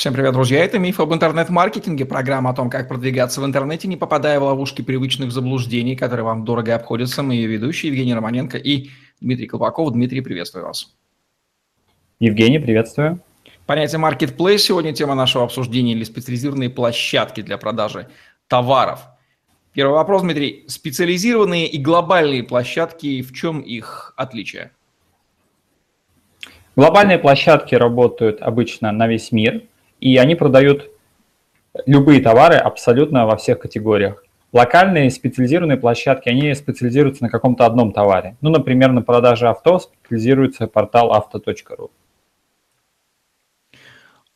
Всем привет, друзья! Это «Миф об интернет-маркетинге», программа о том, как продвигаться в интернете, не попадая в ловушки привычных заблуждений, которые вам дорого обходятся. Мы ее ведущие Евгений Романенко и Дмитрий Колпаков. Дмитрий, приветствую вас. Евгений, приветствую. Понятие marketplace сегодня тема нашего обсуждения или специализированные площадки для продажи товаров. Первый вопрос, Дмитрий. Специализированные и глобальные площадки, в чем их отличие? Глобальные площадки работают обычно на весь мир, и они продают любые товары абсолютно во всех категориях. Локальные специализированные площадки, они специализируются на каком-то одном товаре. Ну, например, на продаже авто специализируется портал авто.ру.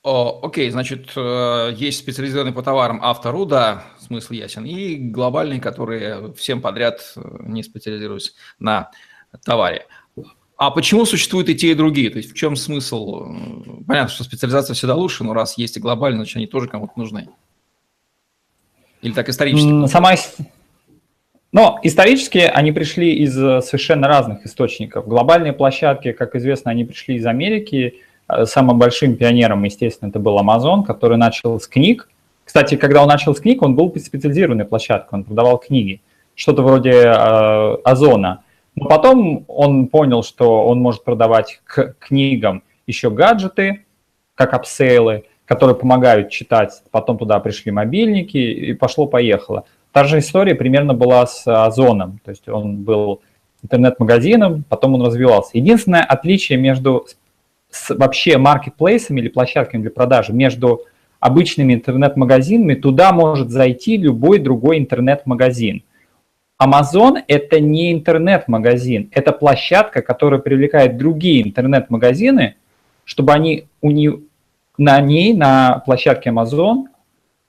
Окей, значит, э, есть специализированный по товарам автору, да, смысл ясен, и глобальные, которые всем подряд э, не специализируются на товаре. А почему существуют и те, и другие? То есть в чем смысл? Понятно, что специализация всегда лучше, но раз есть и глобальные, значит, они тоже кому-то нужны. Или так исторически? Сама... Но исторически они пришли из э, совершенно разных источников. Глобальные площадки, как известно, они пришли из Америки, Э, самым большим пионером, естественно, это был Amazon, который начал с книг. Кстати, когда он начал с книг, он был специализированной площадкой, он продавал книги, что-то вроде э, Озона. Но потом он понял, что он может продавать к книгам еще гаджеты, как апсейлы, которые помогают читать. Потом туда пришли мобильники, и пошло-поехало. Та же история примерно была с Озоном. То есть он был интернет-магазином, потом он развивался. Единственное отличие между с вообще маркетплейсами или площадками для продажи между обычными интернет-магазинами, туда может зайти любой другой интернет-магазин. Amazon – это не интернет-магазин, это площадка, которая привлекает другие интернет-магазины, чтобы они у не, на ней, на площадке Amazon,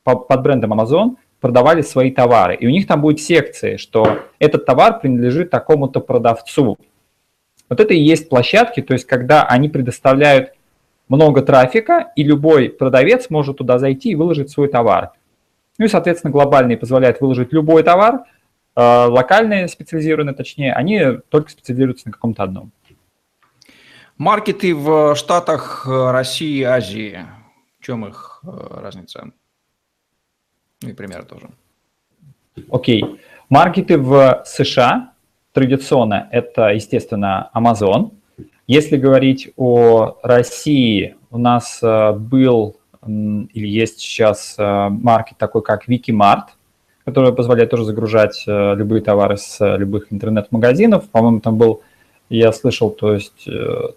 под брендом Amazon, продавали свои товары. И у них там будет секции, что этот товар принадлежит такому-то продавцу. Вот это и есть площадки, то есть когда они предоставляют много трафика, и любой продавец может туда зайти и выложить свой товар. Ну и, соответственно, глобальные позволяют выложить любой товар, локальные специализированные, точнее, они только специализируются на каком-то одном. Маркеты в Штатах э, России Азии. В чем их э, разница? Ну и пример тоже. Окей. Маркеты в США Традиционно это, естественно, Amazon. Если говорить о России, у нас э, был или есть сейчас э, маркет такой, как Wikimart, который позволяет тоже загружать э, любые товары с любых интернет-магазинов. По-моему, там был, я слышал, то есть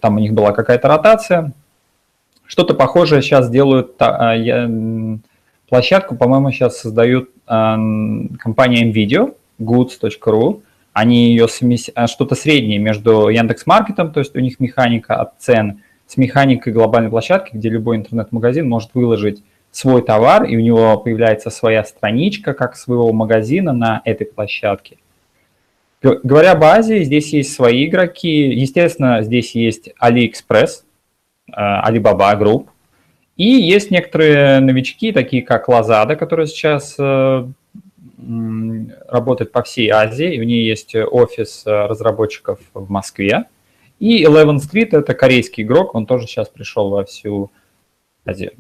там у них была какая-то ротация. Что-то похожее сейчас делают, площадку, по-моему, сейчас создают компания NVIDIA, goods.ru, они ее смесь... А, что-то среднее между Яндекс Маркетом, то есть у них механика от цен, с механикой глобальной площадки, где любой интернет-магазин может выложить свой товар, и у него появляется своя страничка, как своего магазина на этой площадке. Говоря об Азии, здесь есть свои игроки. Естественно, здесь есть AliExpress, а, Alibaba Group. И есть некоторые новички, такие как Lazada, которые сейчас э, работает по всей Азии, и у нее есть офис э, разработчиков в Москве. И Eleven Street – это корейский игрок, он тоже сейчас пришел во всю Азию.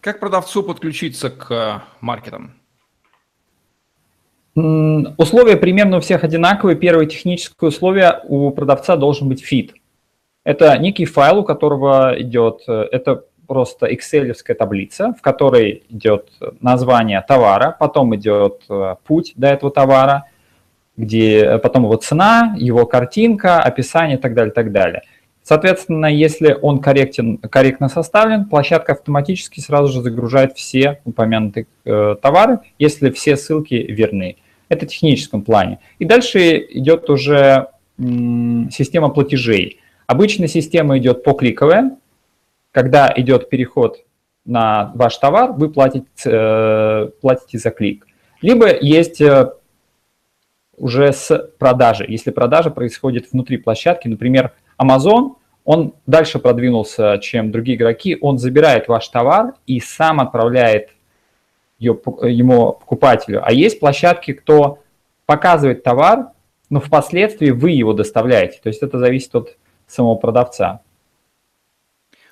Как продавцу подключиться к э, маркетам? Условия примерно у всех одинаковые. Первое техническое условие у продавца должен быть feed. Это некий файл, у которого идет, э, это просто Excel таблица, в которой идет название товара, потом идет э, путь до этого товара, где э, потом его цена, его картинка, описание и так далее, так далее. Соответственно, если он корректен, корректно составлен, площадка автоматически сразу же загружает все упомянутые э, товары, если все ссылки верны. Это в техническом плане. И дальше идет уже система платежей. Обычно система идет покликовая, когда идет переход на ваш товар, вы платите, э, платите за клик. Либо есть э, уже с продажи. Если продажа происходит внутри площадки, например, Amazon, он дальше продвинулся, чем другие игроки, он забирает ваш товар и сам отправляет ее, ему покупателю. А есть площадки, кто показывает товар, но впоследствии вы его доставляете. То есть это зависит от самого продавца.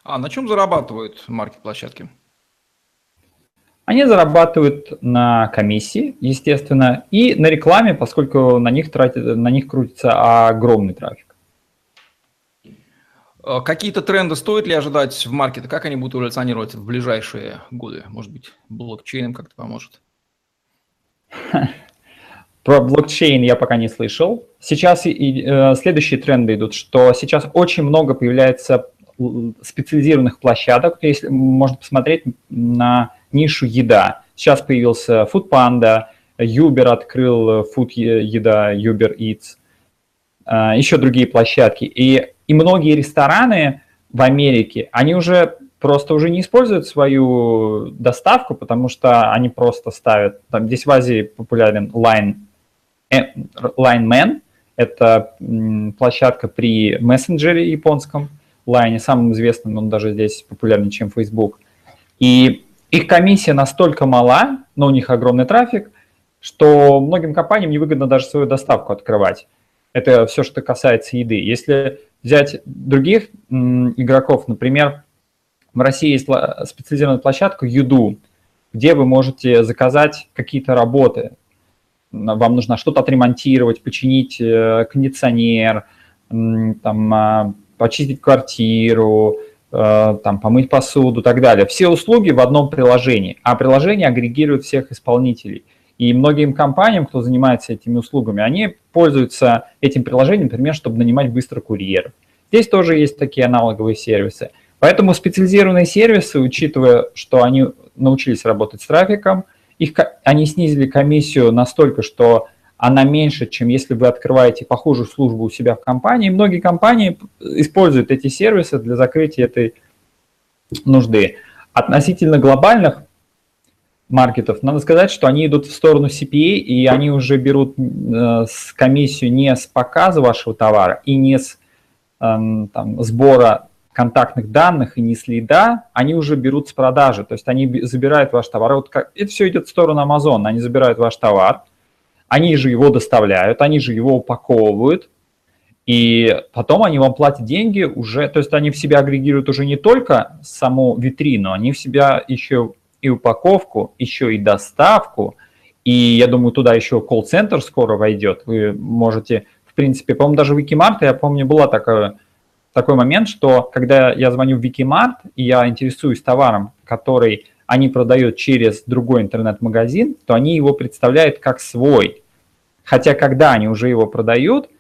А на чем зарабатывают маркет-площадки? Они зарабатывают на комиссии, естественно, и на рекламе, поскольку на них, тратит, на них крутится огромный трафик. А какие-то тренды стоит ли ожидать в маркете? Как они будут эволюционировать в ближайшие годы? Может быть, блокчейн как-то поможет? Про блокчейн я пока не слышал. Сейчас и, э, следующие тренды идут, что сейчас очень много появляется специализированных площадок. Если можно посмотреть на нишу еда. Сейчас появился Foodpanda, Uber открыл Food еда, Uber Eats, э, еще другие площадки. И, и многие рестораны в Америке, они уже просто уже не используют свою доставку, потому что они просто ставят, там здесь в Азии популярен Line, э, Line это площадка при мессенджере японском, Line, самым известным, он даже здесь популярнее, чем Facebook. И их комиссия настолько мала, но у них огромный трафик, что многим компаниям невыгодно даже свою доставку открывать. Это все, что касается еды. Если взять других игроков, например, в России есть специализированная площадка Юду, где вы можете заказать какие-то работы. Вам нужно что-то отремонтировать, починить э, кондиционер, там, а, почистить квартиру, э, там, помыть посуду и так далее. Все услуги в одном приложении, а приложение агрегирует всех исполнителей. И многим компаниям, кто занимается этими услугами, они пользуются этим приложением, например, чтобы нанимать быстро курьеров. Здесь тоже есть такие аналоговые сервисы. Поэтому специализированные сервисы, учитывая, что они научились работать с трафиком, их, они снизили комиссию настолько, что она меньше, чем если вы открываете похожую службу у себя в компании. Многие компании используют эти сервисы для закрытия этой нужды. Относительно глобальных маркетов, надо сказать, что они идут в сторону CPA, и они уже берут э, с комиссию не с показа вашего товара и не с э, там, сбора контактных данных и не с лида, они уже берут с продажи, то есть они забирают ваш товар. Вот как, это все идет в сторону Amazon, они забирают ваш товар, они же его доставляют, они же его упаковывают, и потом они вам платят деньги уже, то есть они в себя агрегируют уже не только саму витрину, они в себя еще и упаковку, еще и доставку, и я думаю, туда еще колл-центр скоро войдет. Вы можете, в принципе, по-моему, даже в Викимарте, я помню, была такая, такой момент, что когда я звоню в Викимарт, и я интересуюсь товаром, который они продают через другой интернет-магазин, то они его представляют как свой. Хотя, когда они уже его продают,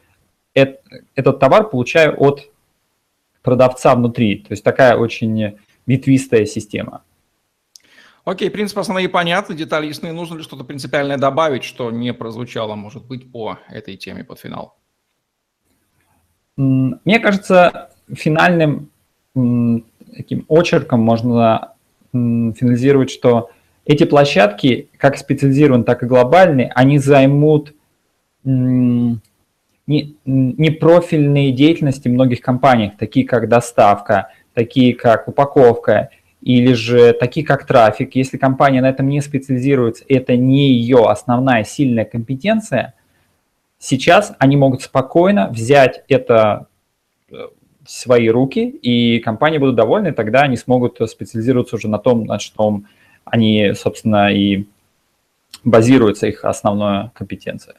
этот товар получаю от продавца внутри. То есть такая очень ветвистая система. Окей, принцип основные понятны, детали ясны. Нужно ли что-то принципиальное добавить, что не прозвучало, может быть, по этой теме под финал? Мне кажется, финальным таким очерком можно финализировать, что эти площадки, как специализированные, так и глобальные, они займут не, не профильные деятельности многих компаний, такие как доставка, такие как упаковка, или же такие как трафик. Если компания на этом не специализируется, это не ее основная сильная компетенция, сейчас они могут спокойно взять это э, в свои руки, и компании будут довольны, тогда они смогут специализироваться уже на том, на чем они, собственно, и базируется их основная компетенция.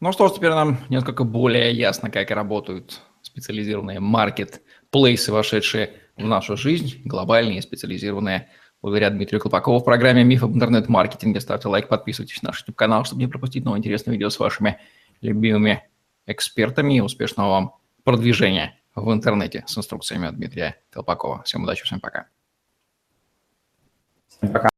Ну что ж, теперь нам несколько более ясно, как работают специализированные маркет-плейсы, вошедшие в нашу жизнь, глобальные, специализированные. Благодаря Дмитрию Колпакову в программе «Миф об интернет-маркетинге». Ставьте лайк, подписывайтесь на наш YouTube-канал, чтобы не пропустить новые интересные видео с вашими любимыми экспертами. Успешного вам продвижения в интернете с инструкциями от Дмитрия Колпакова. Всем удачи, всем пока. Всем пока.